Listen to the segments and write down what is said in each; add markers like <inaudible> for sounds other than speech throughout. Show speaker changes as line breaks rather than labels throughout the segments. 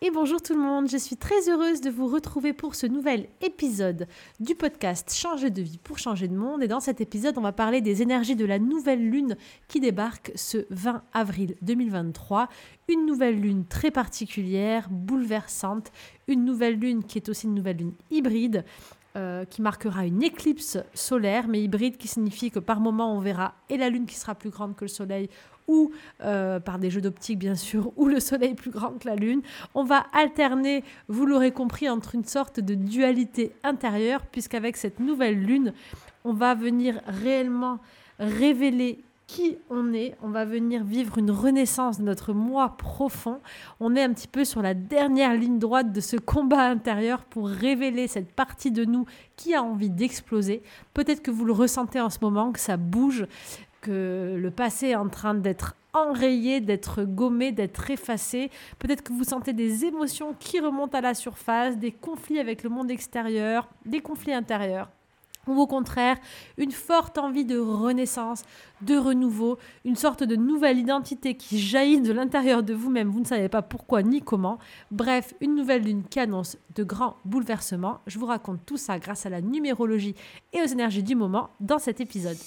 Et bonjour tout le monde, je suis très heureuse de vous retrouver pour ce nouvel épisode du podcast Changer de vie pour changer de monde. Et dans cet épisode, on va parler des énergies de la nouvelle lune qui débarque ce 20 avril 2023. Une nouvelle lune très particulière, bouleversante, une nouvelle lune qui est aussi une nouvelle lune hybride. Euh, qui marquera une éclipse solaire, mais hybride, qui signifie que par moment on verra et la Lune qui sera plus grande que le Soleil, ou euh, par des jeux d'optique bien sûr, <laughs> ou le Soleil plus grand que la Lune. On va alterner, vous l'aurez compris, entre une sorte de dualité intérieure, puisqu'avec cette nouvelle Lune, on va venir réellement révéler qui on est. On va venir vivre une renaissance de notre moi profond. On est un petit peu sur la dernière ligne droite de ce combat intérieur pour révéler cette partie de nous qui a envie d'exploser. Peut-être que vous le ressentez en ce moment, que ça bouge, que le passé est en train d'être enrayé, d'être gommé, d'être effacé. Peut-être que vous sentez des émotions qui remontent à la surface, des conflits avec le monde extérieur, des conflits intérieurs ou au contraire une forte envie de renaissance, de renouveau, une sorte de nouvelle identité qui jaillit de l'intérieur de vous-même, vous ne savez pas pourquoi ni comment. Bref, une nouvelle lune qui annonce de grands bouleversements. Je vous raconte tout ça grâce à la numérologie et aux énergies du moment dans cet épisode.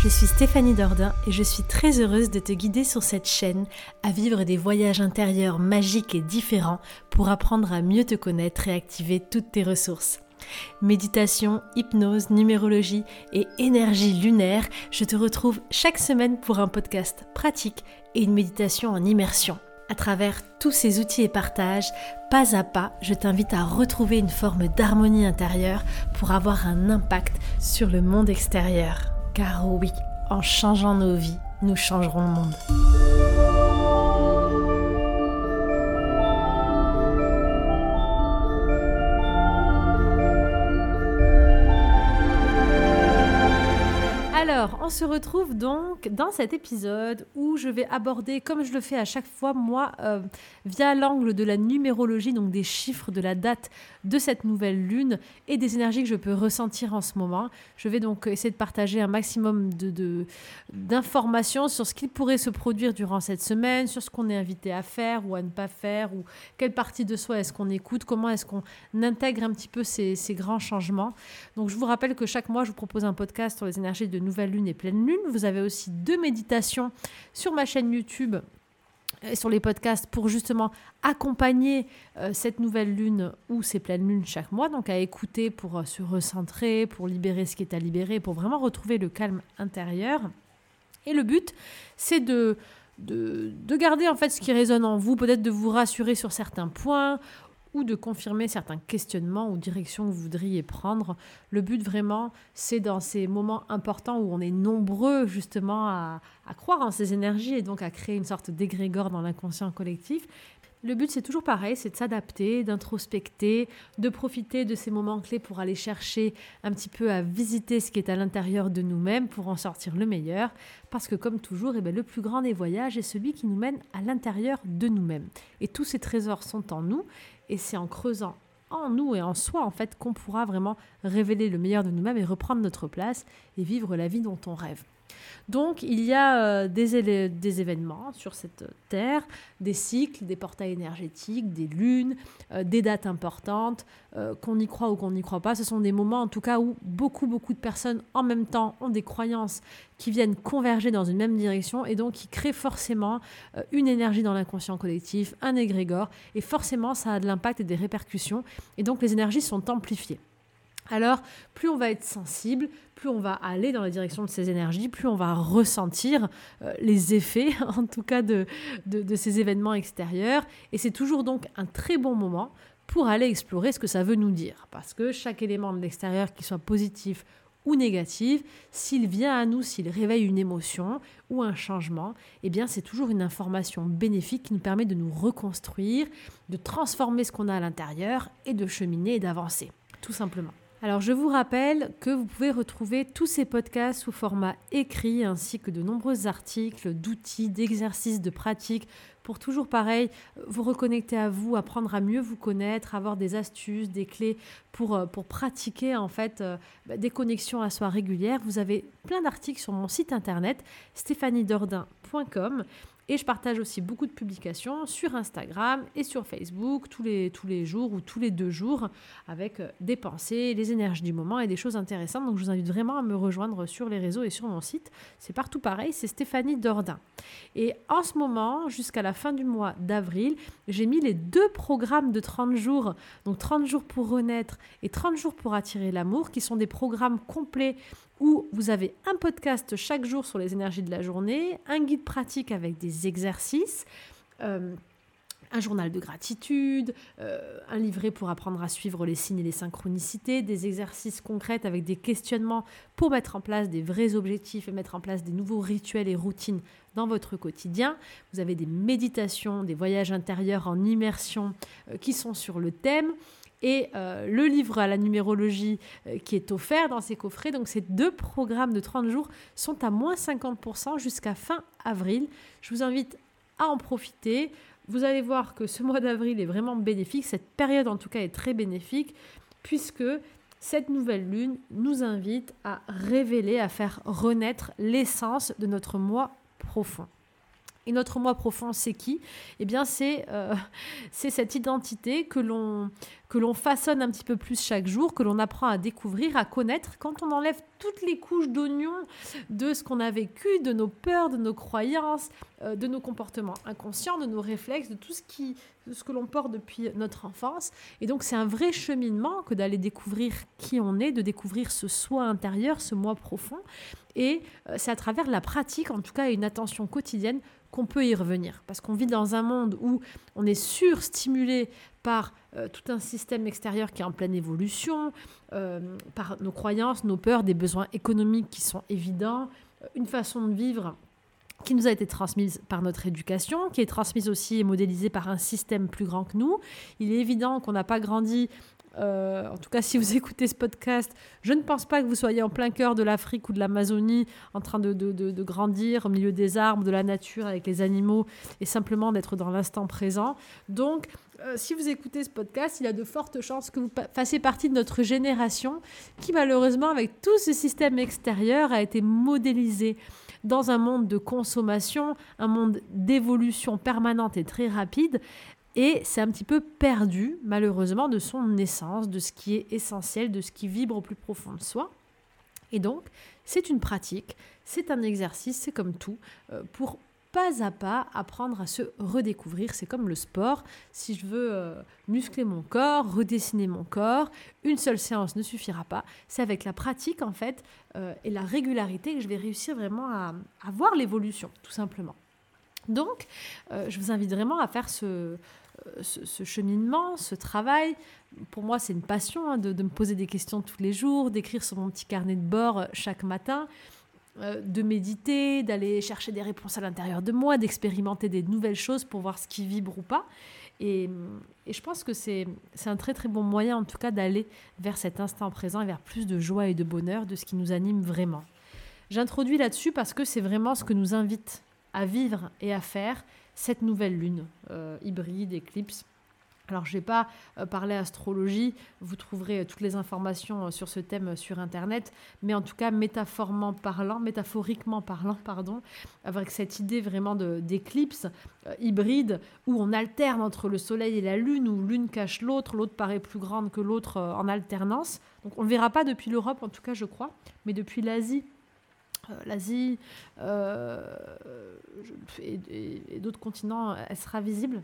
Je suis Stéphanie Dordain et je suis très heureuse de te guider sur cette chaîne à vivre des voyages intérieurs magiques et différents pour apprendre à mieux te connaître et activer toutes tes ressources. Méditation, hypnose, numérologie et énergie lunaire, je te retrouve chaque semaine pour un podcast pratique et une méditation en immersion. À travers tous ces outils et partages, pas à pas, je t'invite à retrouver une forme d'harmonie intérieure pour avoir un impact sur le monde extérieur. Car oui, en changeant nos vies, nous changerons le monde. On se retrouve donc dans cet épisode où je vais aborder, comme je le fais à chaque fois, moi, euh, via l'angle de la numérologie, donc des chiffres de la date de cette nouvelle lune et des énergies que je peux ressentir en ce moment. Je vais donc essayer de partager un maximum de, d'informations sur ce qui pourrait se produire durant cette semaine, sur ce qu'on est invité à faire ou à ne pas faire, ou quelle partie de soi est-ce qu'on écoute, comment est-ce qu'on intègre un petit peu ces, ces grands changements. Donc, je vous rappelle que chaque mois, je vous propose un podcast sur les énergies de nouvelle lune et pleine lune. Vous avez aussi deux méditations sur ma chaîne YouTube et sur les podcasts pour justement accompagner euh, cette nouvelle lune ou ces pleines lunes chaque mois. Donc à écouter pour euh, se recentrer, pour libérer ce qui est à libérer, pour vraiment retrouver le calme intérieur. Et le but, c'est de, de, de, garder en fait ce qui résonne en vous, peut-être de vous rassurer sur certains points ou de confirmer certains questionnements ou directions que vous voudriez prendre. Le but vraiment, c'est dans ces moments importants où on est nombreux justement à, croire en ces énergies et donc à créer une sorte d'égrégore dans l'inconscient collectif. Le but, c'est toujours pareil, c'est de s'adapter, d'introspecter, de profiter de ces moments clés pour aller chercher un petit peu à visiter ce qui est à l'intérieur de nous-mêmes pour en sortir le meilleur. Parce que comme toujours, eh bien, le plus grand des voyages est celui qui nous mène à l'intérieur de nous-mêmes. Et tous ces trésors sont en nous. Et c'est en creusant en nous et en soi, en fait, qu'on pourra vraiment révéler le meilleur de nous-mêmes et reprendre notre place et vivre la vie dont on rêve. Donc il y a euh, des, événements sur cette terre, des cycles, des portails énergétiques, des lunes, euh, des dates importantes, euh, qu'on y croit ou qu'on n'y croit pas. Ce sont des moments en tout cas où beaucoup, beaucoup de personnes en même temps ont des croyances qui viennent converger dans une même direction et donc qui créent forcément une énergie dans l'inconscient collectif, un égrégore, et forcément ça a de l'impact et des répercussions, et donc les énergies sont amplifiées. Alors, plus on va être sensible, plus on va aller dans la direction de ces énergies, plus on va ressentir euh, les effets, <laughs> en tout cas, de, ces événements extérieurs. Et c'est toujours donc un très bon moment pour aller explorer ce que ça veut nous dire. Parce que chaque élément de l'extérieur, qu'il soit positif ou négatif, s'il vient à nous, s'il réveille une émotion ou un changement, eh bien c'est toujours une information bénéfique qui nous permet de nous reconstruire, de transformer ce qu'on a à l'intérieur et de cheminer et d'avancer, tout simplement. Alors je vous rappelle que vous pouvez retrouver tous ces podcasts sous format écrit ainsi que de nombreux articles, d'outils, d'exercices, de pratiques pour toujours pareil, vous reconnecter à vous, apprendre à mieux vous connaître, avoir des astuces, des clés pour, euh, pour pratiquer en fait euh, bah, des connexions à soi régulières. Vous avez plein d'articles sur mon site internet stéphaniedordin.com Et je partage aussi beaucoup de publications sur Instagram et sur Facebook tous les, jours ou tous les deux jours avec euh, des pensées, les énergies du moment et des choses intéressantes. Donc je vous invite vraiment à me rejoindre sur les réseaux et sur mon site. C'est partout pareil, c'est Stéphanie Dordain. Et en ce moment, jusqu'à la fin du mois d'avril, j'ai mis les deux programmes de 30 jours, donc 30 jours pour renaître et 30 jours pour attirer l'amour, qui sont des programmes complets où vous avez un podcast chaque jour sur les énergies de la journée, un guide pratique avec des exercices. Euh, un journal de gratitude, euh, un livret pour apprendre à suivre les signes et les synchronicités, des exercices concrets avec des questionnements pour mettre en place des vrais objectifs et mettre en place des nouveaux rituels et routines dans votre quotidien. Vous avez des méditations, des voyages intérieurs en immersion euh, qui sont sur le thème et euh, le livre à la numérologie euh, qui est offert dans ces coffrets. Donc ces deux programmes de 30 jours sont à moins 50% jusqu'à fin avril. Je vous invite à en profiter. Vous allez voir que ce mois d'avril est vraiment bénéfique. Cette période en tout cas est très bénéfique puisque cette nouvelle lune nous invite à révéler, à faire renaître l'essence de notre moi profond. Et notre moi profond, c'est qui? Eh bien, c'est euh, <laughs> cette identité que l'on façonne un petit peu plus chaque jour, que l'on apprend à découvrir, à connaître, quand on enlève toutes les couches d'oignon de ce qu'on a vécu, de nos peurs, de nos croyances, euh, de nos comportements inconscients, de nos réflexes, de tout ce, qui, ce que l'on porte depuis notre enfance. Et donc c'est un vrai cheminement que d'aller découvrir qui on est, de découvrir ce soi intérieur, ce moi profond. Et euh, c'est à travers la pratique, en tout cas, une attention quotidienne qu'on peut y revenir. Parce qu'on vit dans un monde où on est surstimulé par euh, tout un système extérieur qui est en pleine évolution, euh, par nos croyances, nos peurs, des besoins économiques qui sont évidents, euh, une façon de vivre qui nous a été transmise par notre éducation, qui est transmise aussi et modélisée par un système plus grand que nous. Il est évident qu'on n'a pas grandi euh, en tout cas, si vous <laughs> écoutez ce podcast, je ne pense pas que vous soyez en plein cœur de l'Afrique ou de l'Amazonie, en train de, grandir au milieu des arbres, de la nature, avec les animaux, et simplement d'être dans l'instant présent. Donc, euh, si vous écoutez ce podcast, il y a de fortes chances que vous fassiez partie de notre génération qui, malheureusement, avec tout ce système extérieur, a été modélisé dans un monde de consommation, un monde d'évolution permanente et très rapide, et c'est un petit peu perdu, malheureusement, de son essence, de ce qui est essentiel, de ce qui vibre au plus profond de soi. Et donc, c'est une pratique, c'est un exercice, c'est comme tout, euh, pour pas à pas apprendre à se redécouvrir. C'est comme le sport. Si je veux euh, muscler mon corps, redessiner mon corps, une seule séance ne suffira pas. C'est avec la pratique, en fait, euh, et la régularité que je vais réussir vraiment à, à voir l'évolution, tout simplement. Donc, je vous invite vraiment à faire ce, euh, ce, cheminement, ce travail. Pour moi, c'est une passion hein, de, me poser des questions tous les jours, d'écrire sur mon petit carnet de bord euh, chaque matin, euh, de méditer, d'aller chercher des réponses à l'intérieur de moi, d'expérimenter des nouvelles choses pour voir ce qui vibre ou pas. Et, je pense que c'est un très très bon moyen en tout cas d'aller vers cet instant présent vers plus de joie et de bonheur, de ce qui nous anime vraiment. J'introduis là-dessus parce que c'est vraiment ce que nous invite à vivre et à faire cette nouvelle lune euh, hybride, éclipse. Alors, je ne vais pas euh, parler astrologie, vous trouverez euh, toutes les informations sur ce thème sur Internet, mais en tout cas, métaphoriquement parlant, métaphoriquement parlant, pardon, avec cette idée vraiment d'éclipse hybride où on alterne entre le Soleil et la Lune, où l'une cache l'autre, l'autre paraît plus grande que l'autre en alternance. Donc, on ne le verra pas depuis l'Europe, en tout cas, je crois, mais depuis l'Asie l'Asie euh, et, d'autres continents, elle sera visible.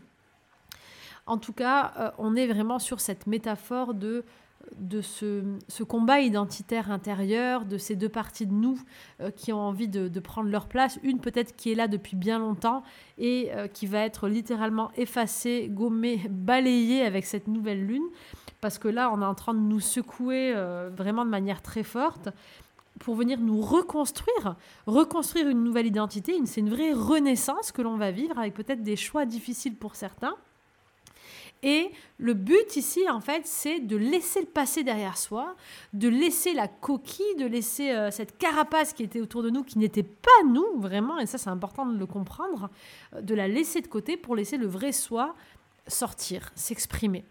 En tout cas, euh, on est vraiment sur cette métaphore de, de ce, ce, combat identitaire intérieur, de ces deux parties de nous qui ont envie de, de, prendre leur place. Une peut-être qui est là depuis bien longtemps et qui va être littéralement effacée, gommée, <laughs> balayée avec cette nouvelle lune. Parce que là, on est en train de nous secouer vraiment de manière très forte pour venir nous reconstruire, reconstruire une nouvelle identité. C'est une vraie renaissance que l'on va vivre avec peut-être des choix difficiles pour certains. Et le but ici, en fait, c'est de laisser le passé derrière soi, de laisser la coquille, de laisser euh, cette carapace qui était autour de nous, qui n'était pas nous, vraiment, et ça c'est important de le comprendre, euh, de la laisser de côté pour laisser le vrai soi sortir, s'exprimer.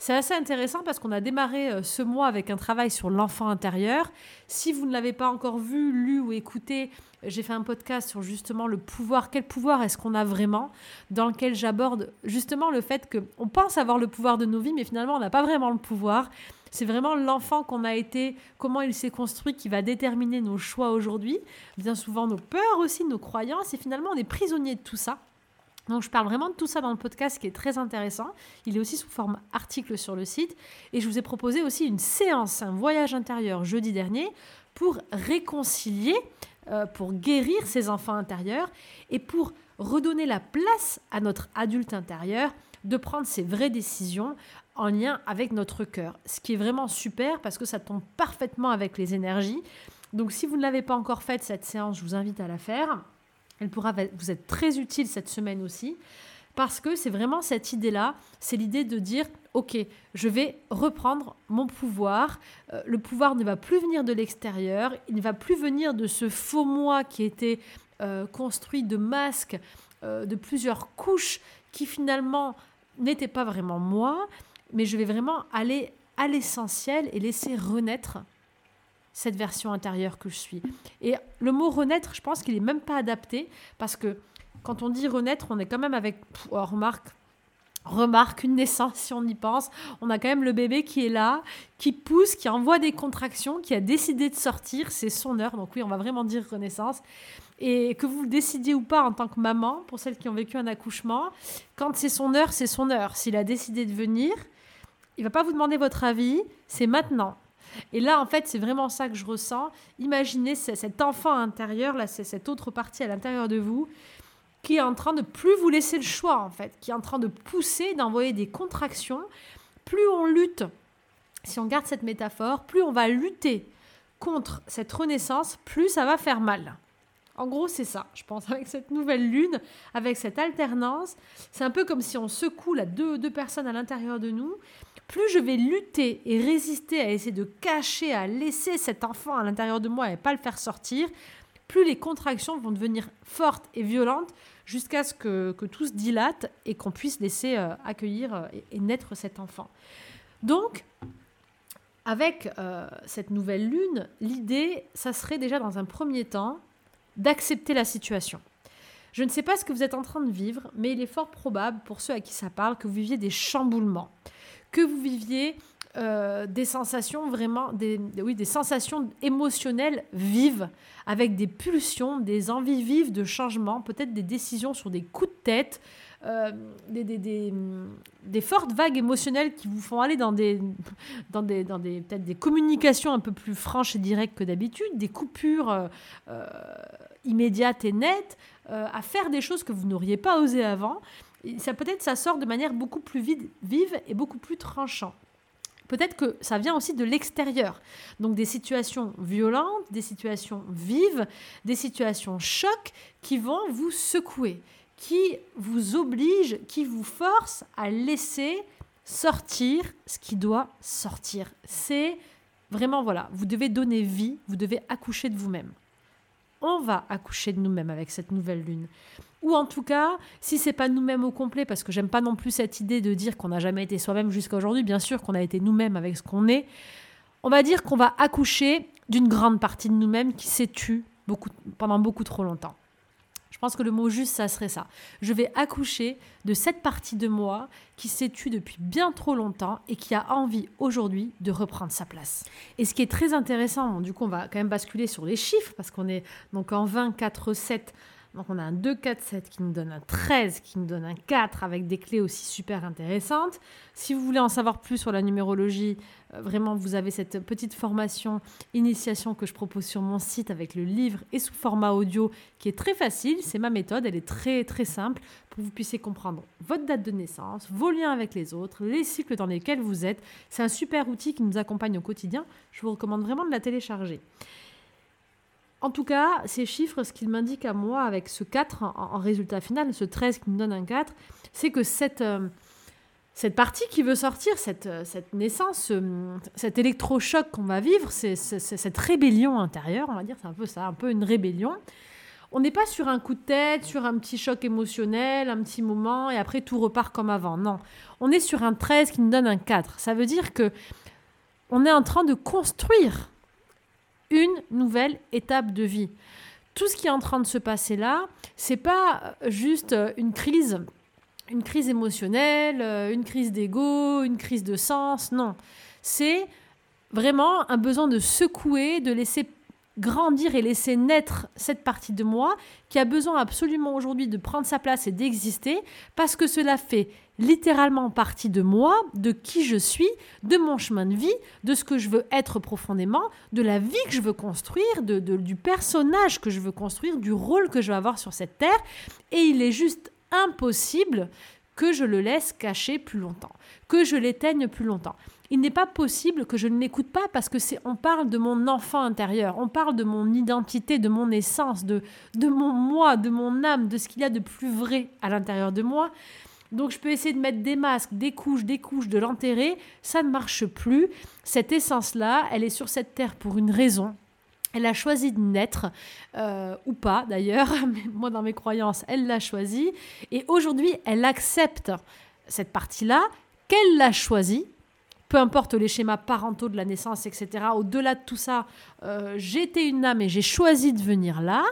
C'est assez intéressant parce qu'on a démarré euh, ce mois avec un travail sur l'enfant intérieur. Si vous ne l'avez pas encore vu, lu ou écouté, j'ai fait un podcast sur justement le pouvoir, quel pouvoir est-ce qu'on a vraiment, dans lequel j'aborde justement le fait qu'on pense avoir le pouvoir de nos vies, mais finalement on n'a pas vraiment le pouvoir. C'est vraiment l'enfant qu'on a été, comment il s'est construit, qui va déterminer nos choix aujourd'hui. Bien souvent nos peurs aussi, nos croyances, et finalement on est prisonnier de tout ça. Donc je parle vraiment de tout ça dans le podcast qui est très intéressant. Il est aussi sous forme article sur le site. Et je vous ai proposé aussi une séance, un voyage intérieur jeudi dernier pour réconcilier, euh, pour guérir ses enfants intérieurs et pour redonner la place à notre adulte intérieur de prendre ses vraies décisions en lien avec notre cœur. Ce qui est vraiment super parce que ça tombe parfaitement avec les énergies. Donc si vous ne l'avez pas encore faite, cette séance, je vous invite à la faire. Elle pourra vous être très utile cette semaine aussi, parce que c'est vraiment cette idée-là, c'est l'idée de dire, ok, je vais reprendre mon pouvoir, euh, le pouvoir ne va plus venir de l'extérieur, il ne va plus venir de ce faux moi qui était euh, construit de masques, euh, de plusieurs couches, qui finalement n'était pas vraiment moi, mais je vais vraiment aller à l'essentiel et laisser renaître cette version intérieure que je suis. Et le mot renaître, je pense qu'il n'est même pas adapté parce que quand on dit renaître, on est quand même avec, oh, remarque, remarque une naissance si on y pense. On a quand même le bébé qui est là, qui pousse, qui envoie des contractions, qui a décidé de sortir. C'est son heure. Donc oui, on va vraiment dire renaissance. Et que vous le décidiez ou pas en tant que maman, pour celles qui ont vécu un accouchement, quand c'est son heure, c'est son heure. S'il a décidé de venir, il va pas vous demander votre avis, c'est maintenant. Et là, en fait, c'est vraiment ça que je ressens. Imaginez cet enfant intérieur, là, c'est cette autre partie à l'intérieur de vous qui est en train de plus vous laisser le choix, en fait, qui est en train de pousser, d'envoyer des contractions. Plus on lutte, si on garde cette métaphore, plus on va lutter contre cette renaissance, plus ça va faire mal. En gros, c'est ça, je pense, <laughs> avec cette nouvelle lune, avec cette alternance. C'est un peu comme si on secoue là, deux, deux personnes à l'intérieur de nous plus je vais lutter et résister à essayer de cacher, à laisser cet enfant à l'intérieur de moi et pas le faire sortir, plus les contractions vont devenir fortes et violentes jusqu'à ce que, tout se dilate et qu'on puisse laisser euh, accueillir euh, et, naître cet enfant. Donc, avec euh, cette nouvelle lune, l'idée, ça serait déjà dans un premier temps d'accepter la situation. Je ne sais pas ce que vous êtes en train de vivre, mais il est fort probable, pour ceux à qui ça parle, que vous viviez des chamboulements que vous viviez euh, des sensations vraiment, des, oui, des sensations émotionnelles vives, avec des pulsions, des envies vives de changement, peut-être des décisions sur des coups de tête, euh, des, des, fortes vagues émotionnelles qui vous font aller dans des, dans des, dans des peut-être des communications un peu plus franches et directes que d'habitude, des coupures euh, immédiates et nettes, à faire des choses que vous n'auriez pas osé avant ça peut-être ça sort de manière beaucoup plus vive et beaucoup plus tranchant. Peut-être que ça vient aussi de l'extérieur. Donc des situations violentes, des situations vives, des situations chocs qui vont vous secouer, qui vous obligent, qui vous forcent à laisser sortir ce qui doit sortir. C'est vraiment, voilà, vous devez donner vie, vous devez accoucher de vous-même. On va accoucher de nous-mêmes avec cette nouvelle lune. Ou en tout cas, si c'est pas nous-mêmes au complet, parce que j'aime pas non plus cette idée de dire qu'on n'a jamais été soi-même jusqu'à aujourd'hui, bien sûr qu'on a été nous-mêmes avec ce qu'on est, on va dire qu'on va accoucher d'une grande partie de nous-mêmes qui s'est tue beaucoup, pendant beaucoup trop longtemps. Je pense que le mot juste, ça serait ça. Je vais accoucher de cette partie de moi qui s'est tue depuis bien trop longtemps et qui a envie aujourd'hui de reprendre sa place. Et ce qui est très intéressant, du coup, on va quand même basculer sur les chiffres parce qu'on est donc en 24, 7 donc on a un 2, 4, 7 qui nous donne un 13, qui nous donne un 4 avec des clés aussi super intéressantes. Si vous voulez en savoir plus sur la numérologie, euh, vraiment vous avez cette petite formation initiation que je propose sur mon site avec le livre et sous format audio qui est très facile. C'est ma méthode, elle est très très simple pour que vous puissiez comprendre votre date de naissance, vos liens avec les autres, les cycles dans lesquels vous êtes. C'est un super outil qui nous accompagne au quotidien. Je vous recommande vraiment de la télécharger. En tout cas, ces chiffres, ce qu'ils m'indiquent à moi avec ce 4 en, résultat final, ce 13 qui me donne un 4, c'est que cette, euh, cette partie qui veut sortir, cette, euh, cette naissance, cet électrochoc qu'on va vivre, c'est cette rébellion intérieure, on va dire, c'est un peu ça, un peu une rébellion. on n'est pas sur un coup de tête, sur un petit choc émotionnel, un petit moment, et après tout repart comme avant. Non, on est sur un 13 qui nous donne un 4. Ça veut dire que on est en train de construire une nouvelle étape de vie. Tout ce qui est en train de se passer là, c'est pas juste une crise, une crise émotionnelle, une crise d'ego, une crise de sens, non. C'est vraiment un besoin de secouer, de laisser grandir et laisser naître cette partie de moi qui a besoin absolument aujourd'hui de prendre sa place et d'exister parce que cela fait littéralement partie de moi, de qui je suis, de mon chemin de vie, de ce que je veux être profondément, de la vie que je veux construire, de, du personnage que je veux construire, du rôle que je veux avoir sur cette terre. Et il est juste impossible que je le laisse cacher plus longtemps, que je l'éteigne plus longtemps il n'est pas possible que je ne l'écoute pas parce que c'est on parle de mon enfant intérieur, on parle de mon identité, de mon essence, de, de mon moi, de mon âme, de ce qu'il y a de plus vrai à l'intérieur de moi. Donc je peux essayer de mettre des masques, des couches, des couches, de l'enterrer, ça ne marche plus. Cette essence-là, elle est sur cette terre pour une raison. Elle a choisi de naître, euh, ou pas d'ailleurs, <laughs> mais moi dans mes croyances, elle l'a choisi. Et aujourd'hui, elle accepte cette partie-là, qu'elle l'a choisie, peu importe les schémas parentaux de la naissance, etc. Au-delà de tout ça, euh, j'étais une âme et j'ai choisi de venir là,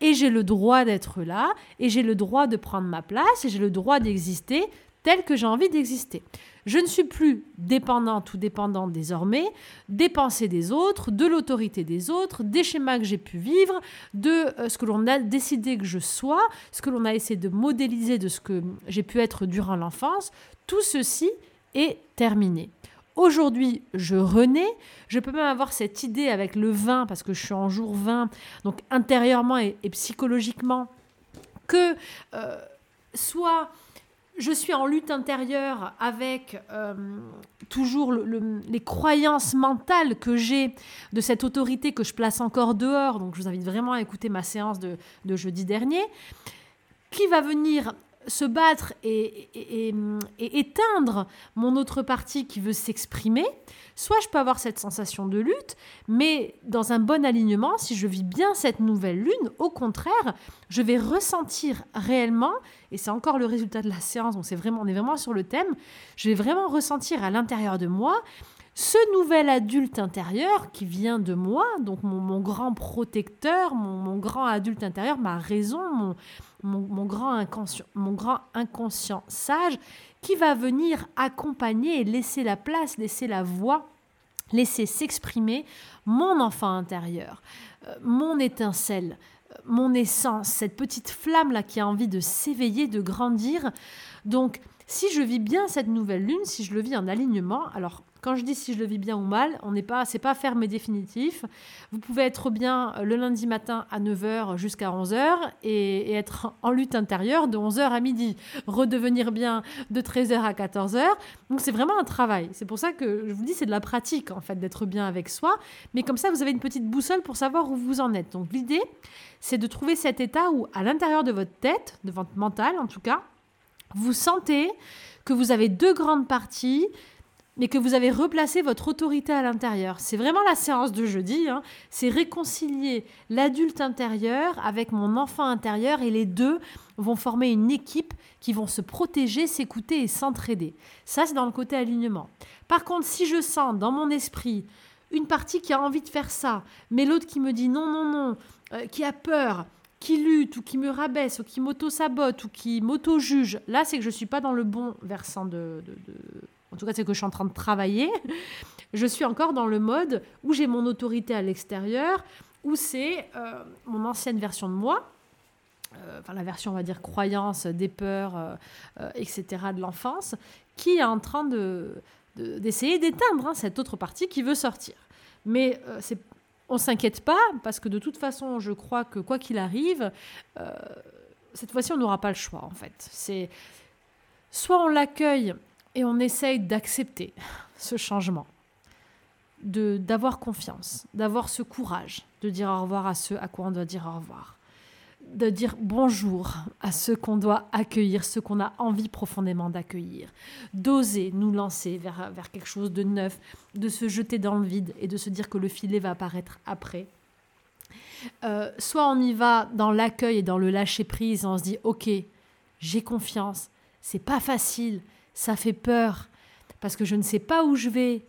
et j'ai le droit d'être là, et j'ai le droit de prendre ma place, et j'ai le droit d'exister tel que j'ai envie d'exister. Je ne suis plus dépendante ou dépendante désormais des pensées des autres, de l'autorité des autres, des schémas que j'ai pu vivre, de euh, ce que l'on a décidé que je sois, ce que l'on a essayé de modéliser de ce que j'ai pu être durant l'enfance. Tout ceci est terminé. Aujourd'hui, je renais. Je peux même avoir cette idée avec le vin, parce que je suis en jour 20, donc intérieurement et, psychologiquement, que euh, soit je suis en lutte intérieure avec euh, toujours les croyances mentales que j'ai de cette autorité que je place encore dehors. Donc, je vous invite vraiment à écouter ma séance de jeudi dernier, qui va venir se battre et, éteindre mon autre partie qui veut s'exprimer, soit je peux avoir cette sensation de lutte, mais dans un bon alignement, si je vis bien cette nouvelle lune, au contraire, je vais ressentir réellement, et c'est encore le résultat de la séance, donc c'est vraiment, on est vraiment sur le thème, je vais vraiment ressentir à l'intérieur de moi ce nouvel adulte intérieur qui vient de moi, donc mon, grand protecteur, mon, grand adulte intérieur, ma raison, mon, grand inconscient, mon grand inconscient sage, qui va venir accompagner et laisser la place, laisser la voix, laisser s'exprimer mon enfant intérieur, euh, mon étincelle, euh, mon essence, cette petite flamme-là qui a envie de s'éveiller, de grandir. Donc, si je vis bien cette nouvelle lune, si je le vis en alignement, alors quand je dis si je le vis bien ou mal, on n'est pas, c'est pas ferme et définitif. Vous pouvez être bien le lundi matin à 9h jusqu'à 11h et, être en lutte intérieure de 11h à midi, redevenir bien de 13h à 14h. Donc c'est vraiment un travail. C'est pour ça que je vous dis c'est de la pratique en fait d'être bien avec soi, mais comme ça vous avez une petite boussole pour savoir où vous en êtes. Donc l'idée c'est de trouver cet état où à l'intérieur de votre tête, de votre mental en tout cas, vous sentez que vous avez deux grandes parties mais que vous avez replacé votre autorité à l'intérieur. C'est vraiment la séance de jeudi. Hein. C'est réconcilier l'adulte intérieur avec mon enfant intérieur et les deux vont former une équipe qui vont se protéger, s'écouter et s'entraider. Ça, c'est dans le côté alignement. Par contre, si je sens dans mon esprit une partie qui a envie de faire ça, mais l'autre qui me dit non, non, non, euh, qui a peur, qui lutte ou qui me rabaisse ou qui m'auto-sabote ou qui m'auto-juge, là, c'est que je ne suis pas dans le bon versant de en tout cas c'est que je suis en train de travailler, je suis encore dans le mode où j'ai mon autorité à l'extérieur, où c'est euh, mon ancienne version de moi, euh, la version on va dire croyance, des peurs, euh, etc. de l'enfance, qui est en train de, d'essayer d'éteindre hein, cette autre partie qui veut sortir. Mais c'est on s'inquiète pas parce que de toute façon, je crois que quoi qu'il arrive, cette fois-ci, on n'aura pas le choix en fait. C'est soit on l'accueille et on essaye d'accepter ce changement, de d'avoir confiance, d'avoir ce courage de dire au revoir à ceux à quoi on doit dire au revoir, de dire bonjour à ceux qu'on doit accueillir, ceux qu'on a envie profondément d'accueillir, d'oser nous lancer vers, quelque chose de neuf, de se jeter dans le vide et de se dire que le filet va apparaître après. Euh, soit on y va dans l'accueil et dans le lâcher prise, on se dit ok, j'ai confiance, c'est pas facile, ça fait peur, parce que je ne sais pas où je vais,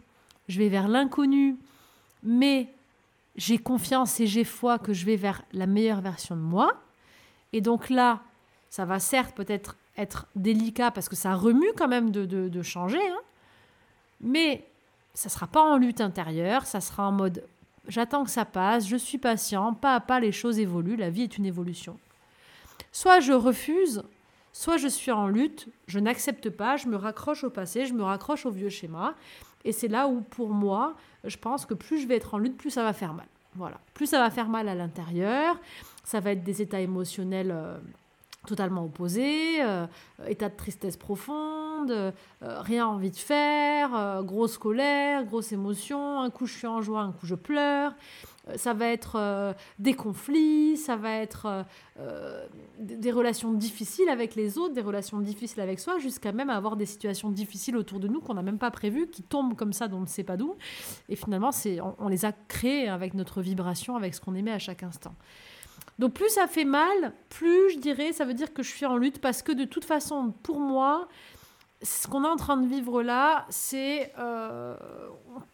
je vais vers l'inconnu, mais j'ai confiance et j'ai foi que je vais vers la meilleure version de moi. Et donc là, ça va certes peut-être être délicat parce que ça remue quand même de, changer, hein. mais ça sera pas en lutte intérieure, ça sera en mode j'attends que ça passe, je suis patient, pas à pas les choses évoluent, la vie est une évolution. Soit je refuse, soit je suis en lutte, je n'accepte pas, je me raccroche au passé, je me raccroche au vieux schéma, et c'est là où pour moi, je pense que plus je vais être en lutte, plus ça va faire mal. Voilà, plus ça va faire mal à l'intérieur, ça va être des états émotionnels euh, totalement opposés, euh, état de tristesse euh, rien envie de faire, grosse colère, grosse émotion, un coup je suis en joie, un coup je pleure. Ça va être des conflits, ça va être des relations difficiles avec les autres, des relations difficiles avec soi, jusqu'à même avoir des situations difficiles autour de nous qu'on n'a même pas prévues, qui tombent comme ça, dont on ne sait pas d'où. Et finalement, c'est, on, les a créées avec notre vibration, avec ce qu'on aimait à chaque instant. Donc plus ça fait mal, plus je dirais, ça veut dire que je suis en lutte parce que de toute façon, pour moi, ce qu'on est en train de vivre là, c'est euh,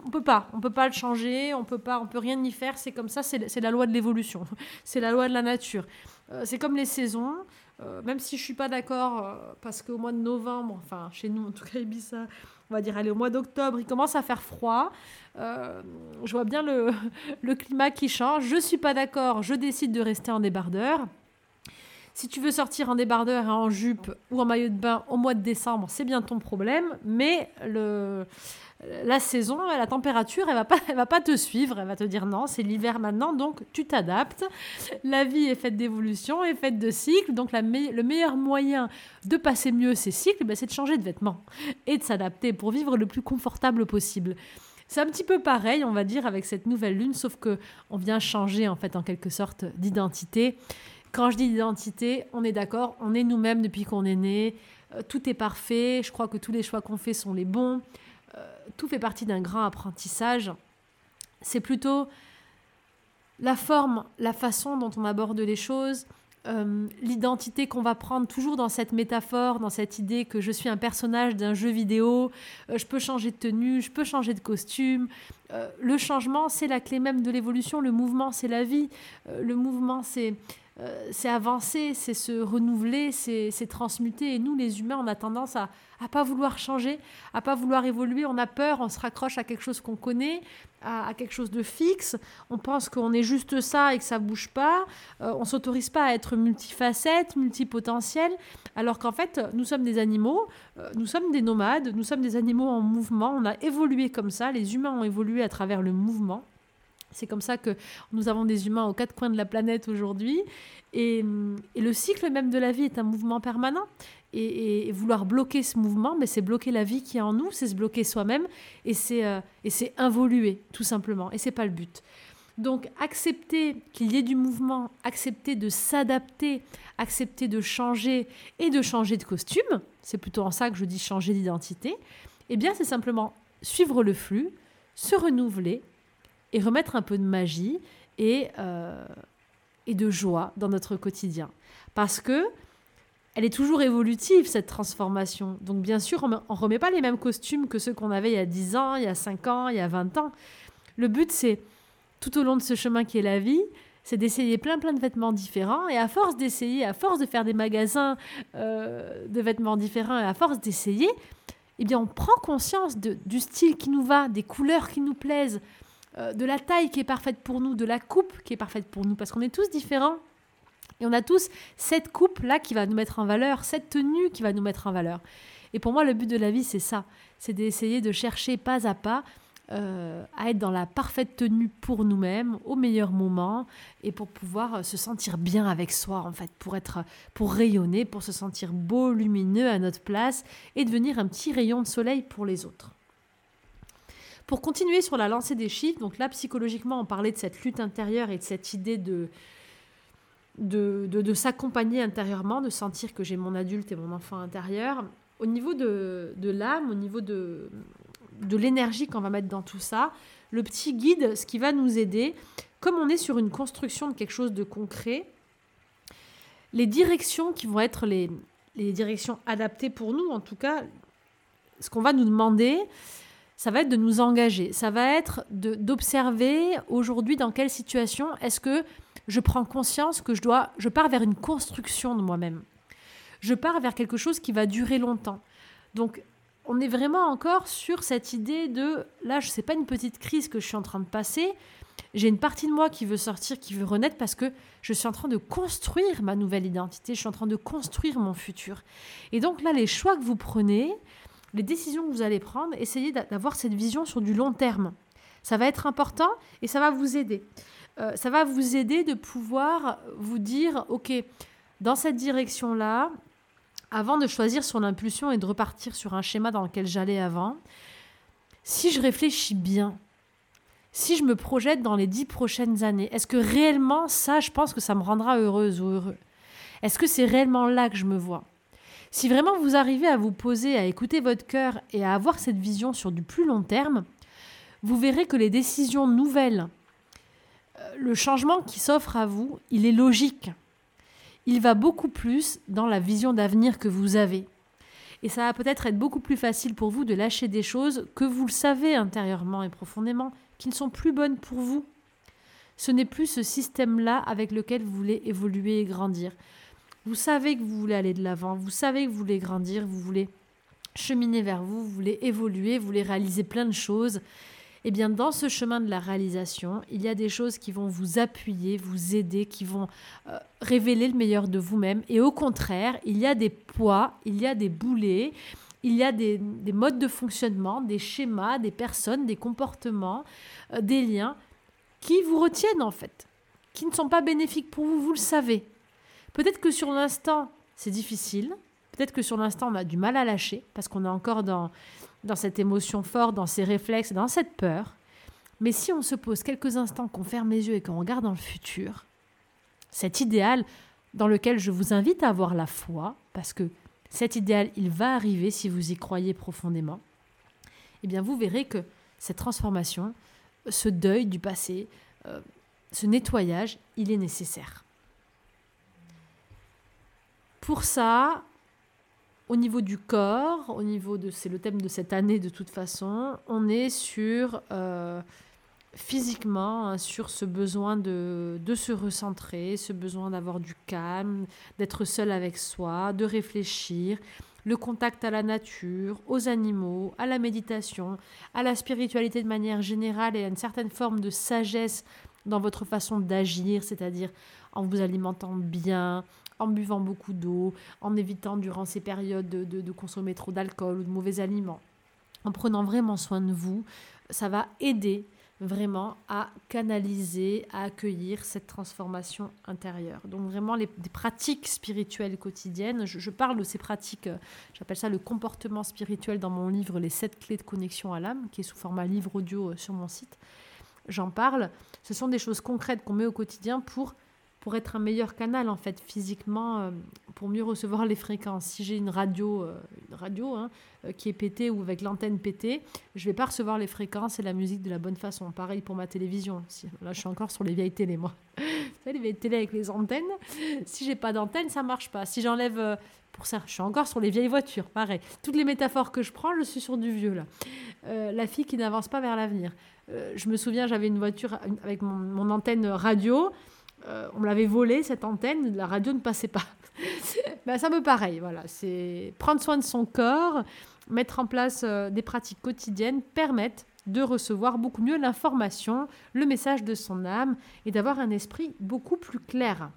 on peut pas, on peut pas le changer, on peut pas, on peut rien y faire. C'est comme ça, c'est la loi de l'évolution, <laughs> c'est la loi de la nature. Euh, c'est comme les saisons. Euh, même si je suis pas d'accord, euh, parce qu'au mois de novembre, enfin chez nous en tout cas Ibiza, on va dire allez au mois d'octobre, il commence à faire froid. je vois bien le, <laughs> le, climat qui change. Je suis pas d'accord, je décide de rester en débardeur. Si tu veux sortir en débardeur en jupe ou en maillot de bain au mois de décembre, c'est bien ton problème. Mais la saison, la température, elle va pas, elle va pas te suivre. Elle va te dire non, c'est l'hiver maintenant, donc tu t'adaptes. La vie est faite d'évolution, est faite de cycles. Donc le meilleur moyen de passer mieux ces cycles, ben, c'est de changer de vêtements et de s'adapter pour vivre le plus confortable possible. C'est un petit peu pareil, on va dire, avec cette nouvelle lune, sauf que on vient changer en fait en quelque sorte d'identité. Quand je dis identité, on est d'accord, on est nous-mêmes depuis qu'on est né. Euh, tout est parfait. Je crois que tous les choix qu'on fait sont les bons. Euh, tout fait partie d'un grand apprentissage. C'est plutôt la forme, la façon dont on aborde les choses, euh, l'identité qu'on va prendre toujours dans cette métaphore, dans cette idée que je suis un personnage d'un jeu vidéo, je peux changer de tenue, je peux changer de costume. le changement, c'est la clé même de l'évolution, le mouvement, c'est la vie, le mouvement, c'est euh, c'est avancer, c'est se renouveler, c'est transmuter. Et nous, les humains, on a tendance à ne pas vouloir changer, à pas vouloir évoluer. On a peur, on se raccroche à quelque chose qu'on connaît, à, quelque chose de fixe. On pense qu'on est juste ça et que ça bouge pas. Euh, on s'autorise pas à être multifacette, multipotentiel, alors qu'en fait, nous sommes des animaux, euh, nous sommes des nomades, nous sommes des animaux en mouvement. On a évolué comme ça. Les humains ont évolué à travers le mouvement. C'est comme ça que nous avons des humains aux quatre coins de la planète aujourd'hui. Et, le cycle même de la vie est un mouvement permanent. Et, vouloir bloquer ce mouvement, mais c'est bloquer la vie qui est en nous, c'est se bloquer soi-même et c'est euh, involuer, tout simplement. Et c'est pas le but. Donc accepter qu'il y ait du mouvement, accepter de s'adapter, accepter de changer et de changer de costume, c'est plutôt en ça que je dis changer d'identité, eh bien c'est simplement suivre le flux, se renouveler et remettre un peu de magie et, euh, et de joie dans notre quotidien. Parce que elle est toujours évolutive, cette transformation. Donc bien sûr, on ne remet pas les mêmes costumes que ceux qu'on avait il y a 10 ans, il y a 5 ans, il y a 20 ans. Le but, c'est, tout au long de ce chemin qui est la vie, c'est d'essayer plein plein de vêtements différents. Et à force d'essayer, à force de faire des magasins euh, de vêtements différents, et à force d'essayer, eh bien, on prend conscience de, du style qui nous va, des couleurs qui nous plaisent, euh, de la taille qui est parfaite pour nous, de la coupe qui est parfaite pour nous, parce qu'on est tous différents. Et on a tous cette coupe-là qui va nous mettre en valeur, cette tenue qui va nous mettre en valeur. Et pour moi, le but de la vie, c'est ça. C'est d'essayer de chercher pas à pas euh, à être dans la parfaite tenue pour nous-mêmes, au meilleur moment, et pour pouvoir se sentir bien avec soi, en fait, pour, être, pour rayonner, pour se sentir beau, lumineux à notre place, et devenir un petit rayon de soleil pour les autres. Pour continuer sur la lancée des chiffres, donc là, psychologiquement, on parlait de cette lutte intérieure et de cette idée de, de, de, s'accompagner intérieurement, de sentir que j'ai mon adulte et mon enfant intérieur. Au niveau de, de l'âme, au niveau de, de l'énergie qu'on va mettre dans tout ça, le petit guide, ce qui va nous aider, comme on est sur une construction de quelque chose de concret, les directions qui vont être les, les directions adaptées pour nous, en tout cas, ce qu'on va nous demander, ça va être de nous engager. Ça va être d'observer aujourd'hui dans quelle situation est-ce que je prends conscience que je dois, je pars vers une construction de moi-même. Je pars vers quelque chose qui va durer longtemps. Donc, on est vraiment encore sur cette idée de là, je sais pas une petite crise que je suis en train de passer. J'ai une partie de moi qui veut sortir, qui veut renaître parce que je suis en train de construire ma nouvelle identité, je suis en train de construire mon futur. Et donc là, les choix que vous prenez, les décisions que vous allez prendre, essayez d'avoir cette vision sur du long terme. Ça va être important et ça va vous aider. Euh, ça va vous aider de pouvoir vous dire, OK, dans cette direction-là, avant de choisir sur l'impulsion et de repartir sur un schéma dans lequel j'allais avant, si je réfléchis bien, si je me projette dans les dix prochaines années, est-ce que réellement ça, je pense que ça me rendra heureuse ou heureux? Est-ce que c'est réellement là que je me vois? Si vraiment vous arrivez à vous poser, à écouter votre cœur et à avoir cette vision sur du plus long terme, vous verrez que les décisions nouvelles, euh, le changement qui s'offre à vous, il est logique il va beaucoup plus dans la vision d'avenir que vous avez. Et ça va peut-être être beaucoup plus facile pour vous de lâcher des choses que vous le savez intérieurement et profondément, qui ne sont plus bonnes pour vous. Ce n'est plus ce système-là avec lequel vous voulez évoluer et grandir. Vous savez que vous voulez aller de l'avant, vous savez que vous voulez grandir, vous voulez cheminer vers vous, vous voulez évoluer, vous voulez réaliser plein de choses. Eh bien, dans ce chemin de la réalisation, il y a des choses qui vont vous appuyer, vous aider, qui vont euh, révéler le meilleur de vous-même. Et au contraire, il y a des poids, il y a des boulets, il y a des, modes de fonctionnement, des schémas, des personnes, des comportements, euh, des liens qui vous retiennent en fait, qui ne sont pas bénéfiques pour vous, vous le savez. Peut-être que sur l'instant, c'est difficile. Peut-être que sur l'instant, on a du mal à lâcher parce qu'on est encore dans cette émotion forte, dans ces réflexes, dans cette peur. Mais si on se pose quelques instants, qu'on ferme les yeux et qu'on regarde dans le futur, cet idéal dans lequel je vous invite à avoir la foi, parce que cet idéal, il va arriver si vous y croyez profondément, eh bien vous verrez que cette transformation, ce deuil du passé, euh, ce nettoyage, il est nécessaire. Pour ça, au niveau du corps, au niveau de, c'est le thème de cette année de toute façon, on est sur euh, physiquement hein, sur ce besoin de, de se recentrer, ce besoin d'avoir du calme, d'être seul avec soi, de réfléchir, le contact à la nature, aux animaux, à la méditation, à la spiritualité de manière générale et à une certaine forme de sagesse dans votre façon d'agir, c'est-à-dire en vous alimentant bien, en buvant beaucoup d'eau, en évitant durant ces périodes de, consommer trop d'alcool ou de mauvais aliments. En prenant vraiment soin de vous, ça va aider vraiment à canaliser, à accueillir cette transformation intérieure. Donc vraiment les, pratiques spirituelles quotidiennes, je, parle de ces pratiques, euh, j'appelle ça le comportement spirituel dans mon livre Les sept clés de connexion à l'âme, qui est sous format livre audio euh, sur mon site. J'en parle. Ce sont des choses concrètes qu'on met au quotidien pour pour être un meilleur canal en fait physiquement euh, pour mieux recevoir les fréquences. Si j'ai une radio, euh, radio hein, euh, qui est pétée ou avec l'antenne pétée, je vais pas recevoir les fréquences et la musique de la bonne façon. Pareil pour ma télévision. là, je suis encore sur les vieilles télé moi. <laughs> Les vieilles télé avec les antennes. Si j'ai pas d'antenne, ça marche pas. Si j'enlève pour ça, je suis encore sur les vieilles voitures. Pareil. Toutes les métaphores que je prends, je suis sur du vieux là. la fille qui n'avance pas vers l'avenir. je me souviens, j'avais une voiture avec mon antenne radio. Euh, on l'avait volé, cette antenne, la radio ne passait pas. <laughs> ben, ça me pareil, voilà. C'est prendre soin de son corps, mettre en place euh, des pratiques quotidiennes permettent de recevoir beaucoup mieux l'information, le message de son âme et d'avoir un esprit beaucoup plus clair.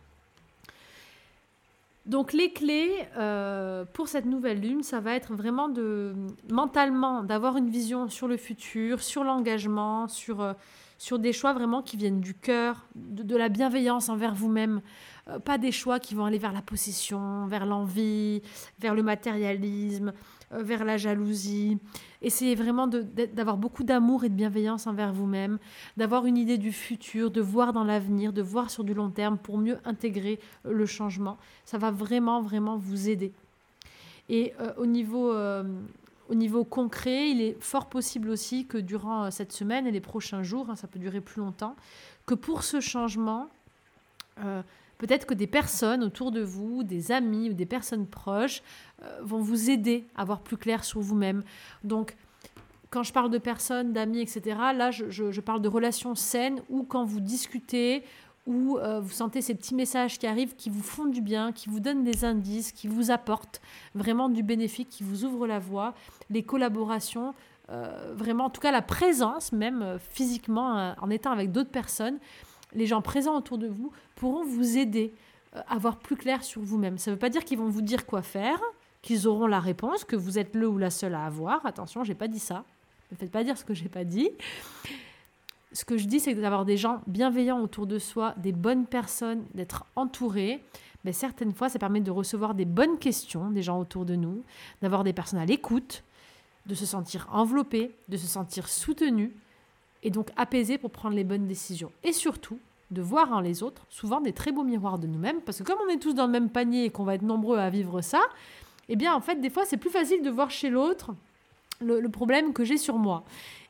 Donc les clés euh, pour cette nouvelle lune, ça va être vraiment de mentalement d'avoir une vision sur le futur, sur l'engagement, sur sur des choix vraiment qui viennent du cœur, de, la bienveillance envers vous-même, euh, pas des choix qui vont aller vers la possession, vers l'envie, vers le matérialisme, euh, vers la jalousie. Essayez vraiment d'avoir beaucoup d'amour et de bienveillance envers vous-même, d'avoir une idée du futur, de voir dans l'avenir, de voir sur du long terme pour mieux intégrer euh, le changement. Ça va vraiment, vraiment vous aider. Et au niveau Au niveau concret, il est fort possible aussi que durant cette semaine et les prochains jours, hein, ça peut durer plus longtemps, que pour ce changement, peut-être que des personnes autour de vous, des amis ou des personnes proches, vont vous aider à voir plus clair sur vous-même. Donc, quand je parle de personnes, d'amis, etc., là, je, parle de relations saines où quand vous discutez, où euh, vous sentez ces petits messages qui arrivent, qui vous font du bien, qui vous donnent des indices, qui vous apportent vraiment du bénéfique, qui vous ouvrent la voie, les collaborations, euh, vraiment, en tout cas la présence, même euh, physiquement, en étant avec d'autres personnes, les gens présents autour de vous pourront vous aider à voir plus clair sur vous-même. Ça ne veut pas dire qu'ils vont vous dire quoi faire, qu'ils auront la réponse, que vous êtes le ou la seule à avoir. Attention, j'ai pas dit ça. Ne faites pas dire ce que j'ai pas dit. Ce que je dis, c'est d'avoir des gens bienveillants autour de soi, des bonnes personnes, d'être entouré. Mais certaines fois, ça permet de recevoir des bonnes questions des gens autour de nous, d'avoir des personnes à l'écoute, de se sentir enveloppé, de se sentir soutenu et donc apaisé pour prendre les bonnes décisions. Et surtout, de voir en les autres souvent des très beaux miroirs de nous-mêmes, parce que comme on est tous dans le même panier et qu'on va être nombreux à vivre ça, eh bien en fait des fois c'est plus facile de voir chez l'autre le, problème que j'ai sur moi.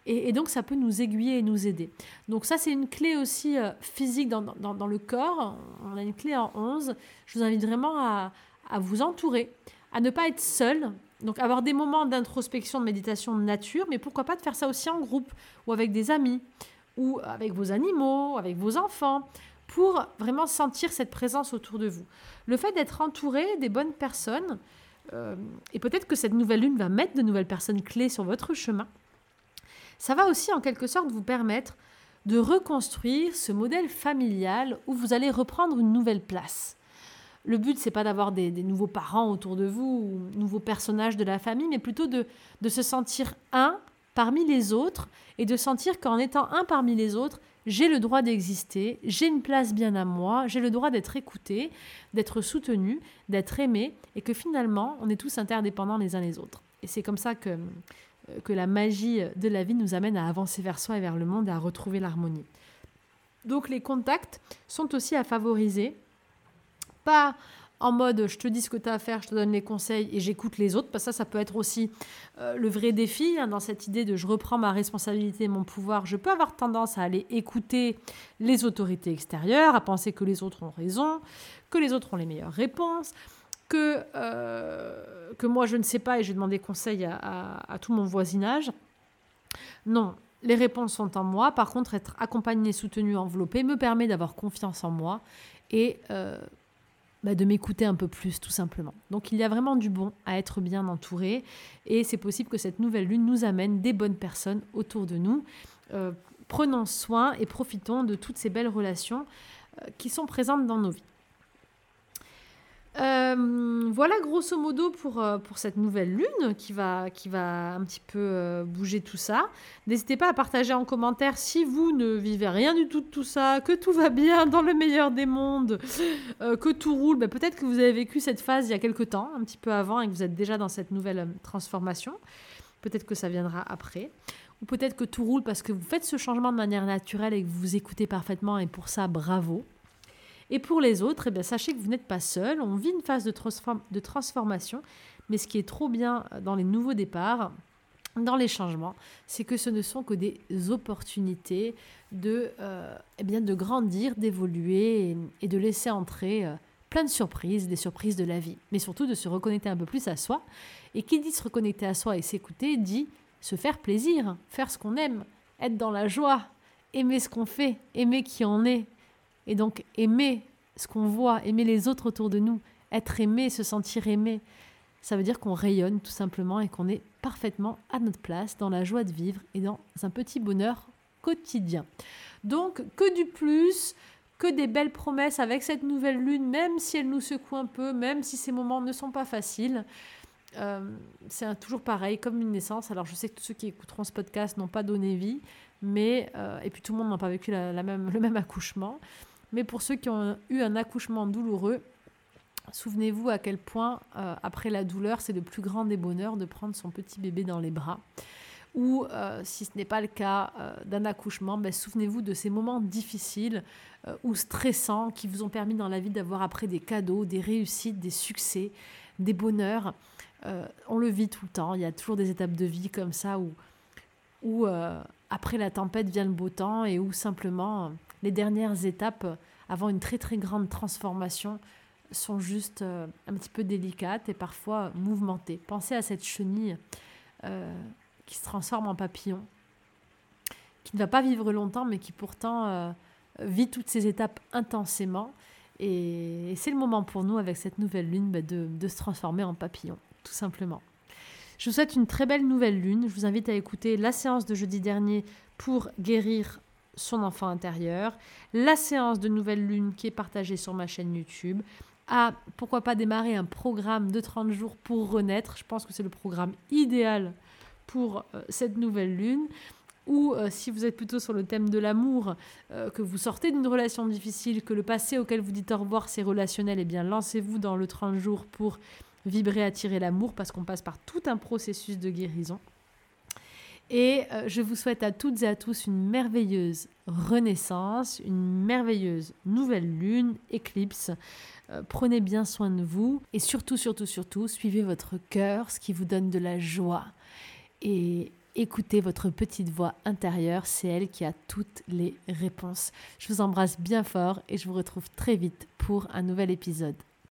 Et, donc, ça peut nous aiguiller et nous aider. Donc, ça, c'est une clé aussi euh, physique dans, le corps. On a une clé en 11. Je vous invite vraiment à, à vous entourer, à ne pas être seul. Donc, avoir des moments d'introspection, de méditation de nature, mais pourquoi pas de faire ça aussi en groupe ou avec des amis ou avec vos animaux, avec vos enfants, pour vraiment sentir cette présence autour de vous. Le fait d'être entouré des bonnes personnes, euh, et peut-être que cette nouvelle lune va mettre de nouvelles personnes clés sur votre chemin, ça va aussi en quelque sorte vous permettre de reconstruire ce modèle familial où vous allez reprendre une nouvelle place. Le but, c'est pas d'avoir des, nouveaux parents autour de vous ou nouveaux personnages de la famille, mais plutôt de, se sentir un parmi les autres et de sentir qu'en étant un parmi les autres, j'ai le droit d'exister, j'ai une place bien à moi, j'ai le droit d'être écouté, d'être soutenu, d'être aimé, et que finalement, on est tous interdépendants les uns les autres. Et c'est comme ça que, que la magie de la vie nous amène à avancer vers soi et vers le monde et à retrouver l'harmonie. Donc les contacts sont aussi à favoriser, pas en mode je te dis ce que tu as à faire, je te donne les conseils et j'écoute les autres, parce que ça, ça peut être aussi euh, le vrai défi hein, dans cette idée de je reprends ma responsabilité mon pouvoir. Je peux avoir tendance à aller écouter les autorités extérieures, à penser que les autres ont raison, que les autres ont les meilleures réponses, que, euh, que moi je ne sais pas et je vais demander conseil à, tout mon voisinage. Non, les réponses sont en moi. Par contre, être accompagné, soutenu, enveloppé me permet d'avoir confiance en moi et euh, bah, de m'écouter un peu plus, tout simplement. Donc il y a vraiment du bon à être bien entouré, et c'est possible que cette nouvelle lune nous amène des bonnes personnes autour de nous. Euh, prenons soin et profitons de toutes ces belles relations qui sont présentes dans nos vies. Euh, voilà grosso modo pour, euh, pour cette nouvelle lune qui va, qui va un petit peu euh, bouger tout ça. N'hésitez pas à partager en commentaire si vous ne vivez rien du tout de tout ça, que tout va bien dans le meilleur des mondes, que tout roule. Ben, peut-être que vous avez vécu cette phase il y a quelque temps, un petit peu avant, et que vous êtes déjà dans cette nouvelle transformation. Peut-être que ça viendra après. Ou peut-être que tout roule parce que vous faites ce changement de manière naturelle et que vous vous écoutez parfaitement, et pour ça, bravo. Et pour les autres, eh bien, sachez que vous n'êtes pas seul. On vit une phase de, transformation. Mais ce qui est trop bien dans les nouveaux départs, dans les changements, c'est que ce ne sont que des opportunités de, euh, eh bien, de grandir, d'évoluer et, de laisser entrer euh, plein de surprises, des surprises de la vie, mais surtout de se reconnecter un peu plus à soi. Et qui dit se reconnecter à soi et s'écouter, dit se faire plaisir, faire ce qu'on aime, être dans la joie, aimer ce qu'on fait, aimer qui on est, et donc aimer ce qu'on voit, aimer les autres autour de nous, être aimé, se sentir aimé, ça veut dire qu'on rayonne tout simplement et qu'on est parfaitement à notre place dans la joie de vivre et dans un petit bonheur quotidien. Donc que du plus, que des belles promesses avec cette nouvelle lune, même si elle nous secoue un peu, même si ces moments ne sont pas faciles. Euh, c'est toujours pareil, comme une naissance. Alors je sais que tous ceux qui écouteront ce podcast n'ont pas donné vie, mais euh, et puis tout le monde n'a pas vécu le même accouchement. Mais pour ceux qui ont eu un accouchement douloureux, souvenez-vous à quel point, euh, après la douleur, c'est le plus grand des bonheurs de prendre son petit bébé dans les bras. Ou euh, si ce n'est pas le cas euh, d'un accouchement, ben, souvenez-vous de ces moments difficiles ou stressants qui vous ont permis dans la vie d'avoir après des cadeaux, des réussites, des succès, des bonheurs. On le vit tout le temps. Il y a toujours des étapes de vie comme ça où, après la tempête vient le beau temps et où simplement les dernières étapes avant une très très grande transformation sont juste un petit peu délicates et parfois mouvementées. Pensez à cette chenille qui se transforme en papillon, qui ne va pas vivre longtemps mais qui pourtant vit toutes ces étapes intensément. Et, c'est le moment pour nous, avec cette nouvelle lune, bah, de, de, se transformer en papillon, tout simplement. Je vous souhaite une très belle nouvelle lune. Je vous invite à écouter la séance de jeudi dernier pour guérir son enfant intérieur, la séance de nouvelle lune qui est partagée sur ma chaîne YouTube, à pourquoi pas démarrer un programme de 30 jours pour renaître. Je pense que c'est le programme idéal pour euh, cette nouvelle lune ou euh, si vous êtes plutôt sur le thème de l'amour, euh, que vous sortez d'une relation difficile, que le passé auquel vous dites au revoir c'est relationnel, eh bien lancez-vous dans le 30 jours pour vibrer, attirer l'amour, parce qu'on passe par tout un processus de guérison. Et euh, je vous souhaite à toutes et à tous une merveilleuse renaissance, une merveilleuse nouvelle lune, éclipse. prenez bien soin de vous et surtout, surtout, surtout, suivez votre cœur, ce qui vous donne de la joie. Et Écoutez votre petite voix intérieure, c'est elle qui a toutes les réponses. Je vous embrasse bien fort et je vous retrouve très vite pour un nouvel épisode.